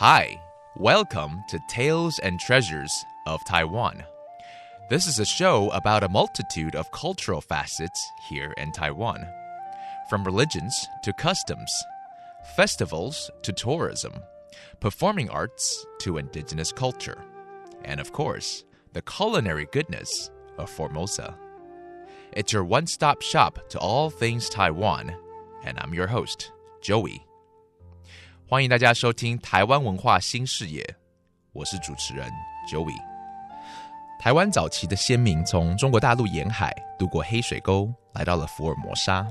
Hi, welcome to Tales and Treasures of Taiwan. This is a show about a multitude of cultural facets here in Taiwan. From religions to customs, festivals to tourism, performing arts to indigenous culture, and of course, the culinary goodness of Formosa. It's your one stop shop to all things Taiwan, and I'm your host, Joey. 欢迎大家收听台湾文化新视野，我是主持人 Joey。台湾早期的先民从中国大陆沿海渡过黑水沟，来到了福尔摩沙，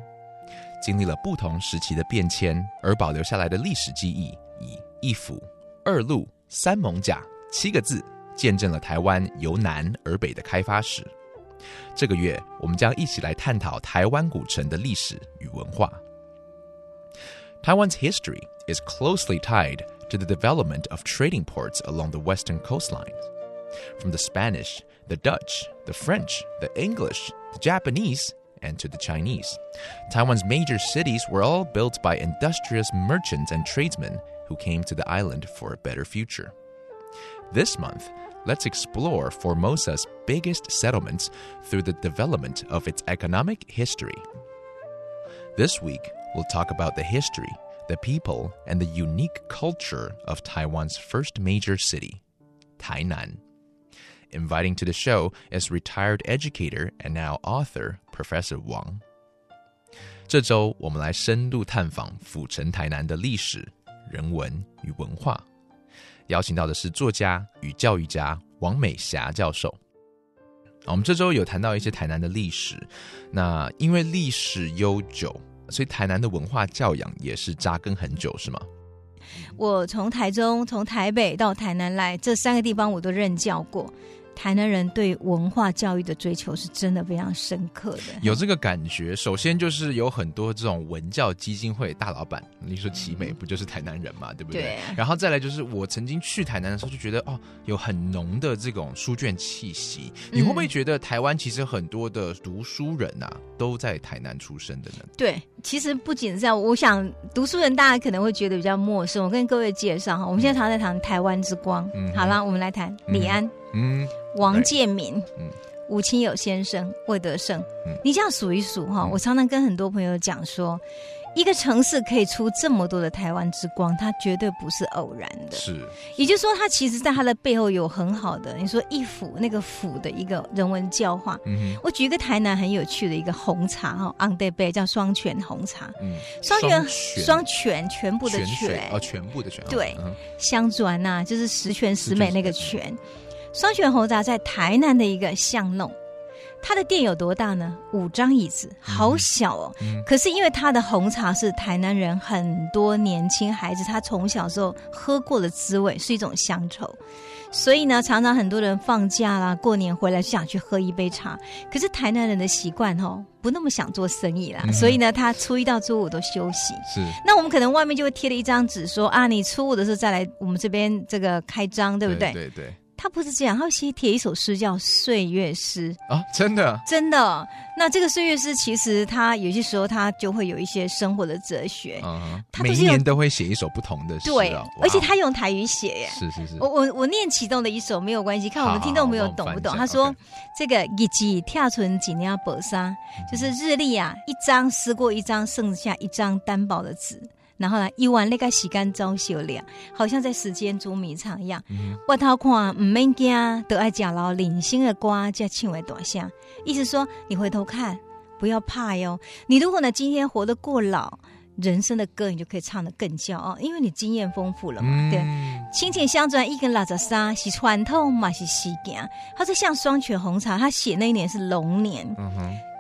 经历了不同时期的变迁，而保留下来的历史记忆，以一府、二路、三艋甲七个字，见证了台湾由南而北的开发史。这个月，我们将一起来探讨台湾古城的历史与文化。Taiwan's history is closely tied to the development of trading ports along the western coastline. From the Spanish, the Dutch, the French, the English, the Japanese, and to the Chinese, Taiwan's major cities were all built by industrious merchants and tradesmen who came to the island for a better future. This month, let's explore Formosa's biggest settlements through the development of its economic history. This week, we'll talk about the history, the people, and the unique culture of Taiwan's first major city, Tainan. Inviting to the show is retired educator and now author Professor Wang. 这周我们来深度探访府城台南的历史、人文与文化，邀请到的是作家与教育家王美霞教授。我们这周有谈到一些台南的历史，那因为历史悠久， 所以台南的文化教养也是扎根很久，是吗？我从台中、从台北到台南来，这三个地方我都任教过。台南人对文化教育的追求是真的非常深刻的，有这个感觉。首先就是有很多这种文教基金会大老板，你说奇美不就是台南人嘛，对不对？对。然后再来就是我曾经去台南的时候，就觉得哦，有很浓的这种书卷气息。你会不会觉得台湾其实很多的读书人呐，都在台南出生的呢？对，其实不仅是这样，我想读书人大家可能会觉得比较陌生。我跟各位介绍哈，我们现在常在谈台湾之光。嗯，好了，我们来谈李安。嗯。王建民，嗯，吴清友先生，魏德胜，嗯，你这样数一数哈，我常常跟很多朋友讲说，一个城市可以出这么多的台湾之光，它绝对不是偶然的，是，也就是说，它其实在它的背后有很好的，你说一府那个府的一个人文教化，嗯我举一个台南很有趣的一个红茶哈，on day 杯叫双泉红茶，嗯，双泉双泉。全部的泉哦，全部的泉，对，香砖呐，就是十全十美。那个泉。双泉红茶在台南的一个巷弄，它的店有多大呢？五张椅子，好小哦。可是因为它的红茶是台南人很多年轻孩子他从小时候喝过的滋味，是一种乡愁，所以呢，常常很多人放假啦、过年回来就想去喝一杯茶。可是台南人的习惯哦，不那么想做生意啦，所以呢，他初一到初五都休息。是，那我们可能外面就会贴了一张纸，说啊，你初五的时候再来我们这边这个开张，对不对？对对。他不是这样，他写写一首诗叫《岁月诗》啊，真的，真的。那这个岁月诗其实他有些时候他就会有一些生活的哲学，嗯，每一年都会写一首不同的诗，对，而且他用台语写，耶，是是是。我我我念其中的一首没有关系，看我们听众朋友懂不懂？他说这个日记跳存几年薄纱，就是日历啊，一张撕过一张，剩下一张单薄的纸。然后呢，一碗那个时干糟修了，好像在时间捉迷藏一样。外头看唔免惊，都爱讲老领星的瓜加轻微短相，意思说你回头看，不要怕哟。你如果呢今天活得过老，人生的歌你就可以唱得更骄傲，因为你经验丰富了嘛。对，亲情相传一根拉着沙，是传统嘛是西行。他是像双泉红茶，他写那一年是龙年，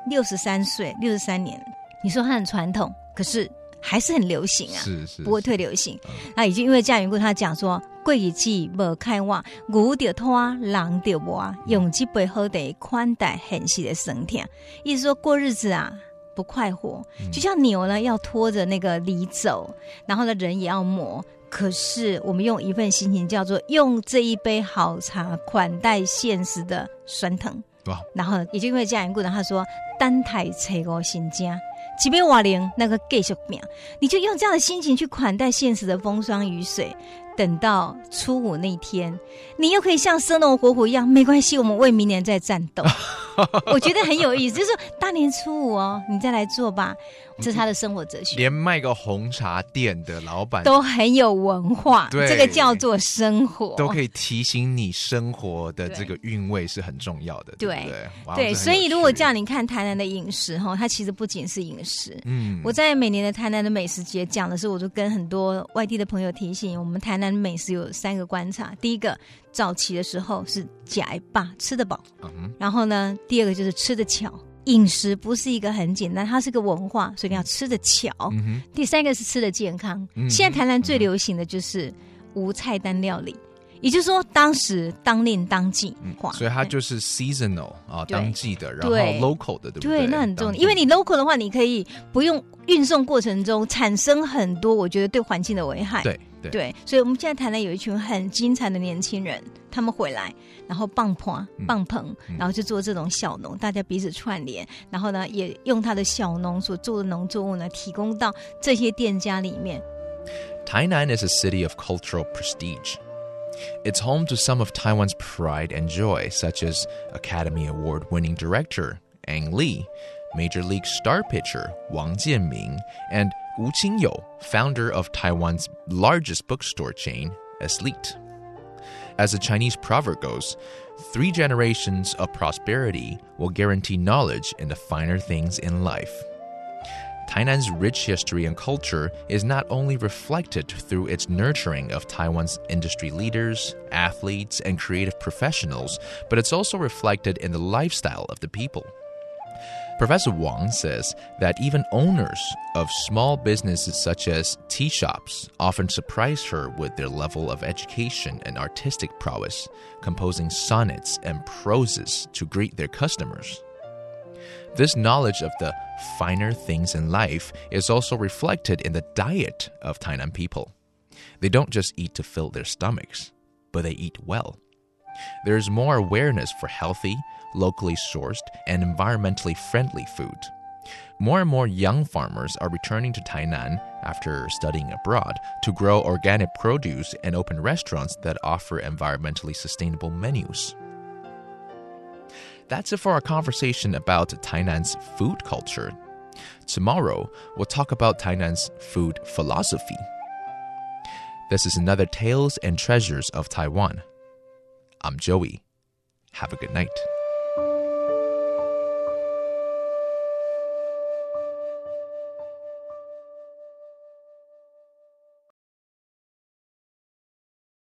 六十三岁，六十三年。你说他很传统，可是。还是很流行啊，是是不会退流行。那已经因为这样缘故，他讲说：“贵以季无开望，牛着拖，狼着磨，用几杯喝得宽带很细的生天。”意思说过日子啊不快活，就像牛呢要拖着那个犁走，然后呢人也要磨。可是我们用一份心情叫做用这一杯好茶款待现实的酸疼。哇！然后也就因为这样缘故，他说：“单台车我新家。”即便瓦林那个继续命，你就用这样的心情去款待现实的风霜雨水。等到初五那天，你又可以像生龙活虎一样，没关系，我们为明年再战斗。我觉得很有意思，就是大年初五哦，你再来做吧。这是他的生活哲学。连卖个红茶店的老板都很有文化，对这个叫做生活，都可以提醒你生活的这个韵味是很重要的，对不对？对，所以如果这样，你看台南的饮食哈，它其实不仅是饮食。嗯，我在每年的台南的美食节讲的时候，我就跟很多外地的朋友提醒，我们台南美食有三个观察：第一个，早期的时候是假霸吃得饱；然后呢，第二个就是吃得巧。饮食不是一个很简单，它是个文化，所以你要吃的巧。第三个是吃的健康。现在台南最流行的就是无菜单料理，也就是说当时当令当季，所以它就是 seasonal 啊，当季的，然后 local 的，对不对？对，那很重要，因为你 local 的话，你可以不用运送过程中产生很多，我觉得对环境的危害。对。对，所以我们现在谈的有一群很精彩的年轻人，他们回来，然后棒棚、棒棚，然后就做这种小农，大家彼此串联，然后呢，也用他的小农所做的农作物呢，提供到这些店家里面。Tainan is a city of cultural prestige. It's home to some of Taiwan's pride and joy, such as Academy Award winning director Ang Lee, Major League star pitcher Wang Jianming, and Wu Qingyou, founder of Taiwan's largest bookstore chain, Esleet. As the Chinese proverb goes, three generations of prosperity will guarantee knowledge in the finer things in life. Tainan's rich history and culture is not only reflected through its nurturing of Taiwan's industry leaders, athletes, and creative professionals, but it's also reflected in the lifestyle of the people. Professor Wang says that even owners of small businesses such as tea shops often surprise her with their level of education and artistic prowess, composing sonnets and proses to greet their customers. This knowledge of the finer things in life is also reflected in the diet of Tainan people. They don't just eat to fill their stomachs, but they eat well. There's more awareness for healthy, locally sourced, and environmentally friendly food. More and more young farmers are returning to Tainan after studying abroad to grow organic produce and open restaurants that offer environmentally sustainable menus. That's it for our conversation about Tainan's food culture. Tomorrow, we'll talk about Tainan's food philosophy. This is another Tales and Treasures of Taiwan. I'm Joey. Have a good night.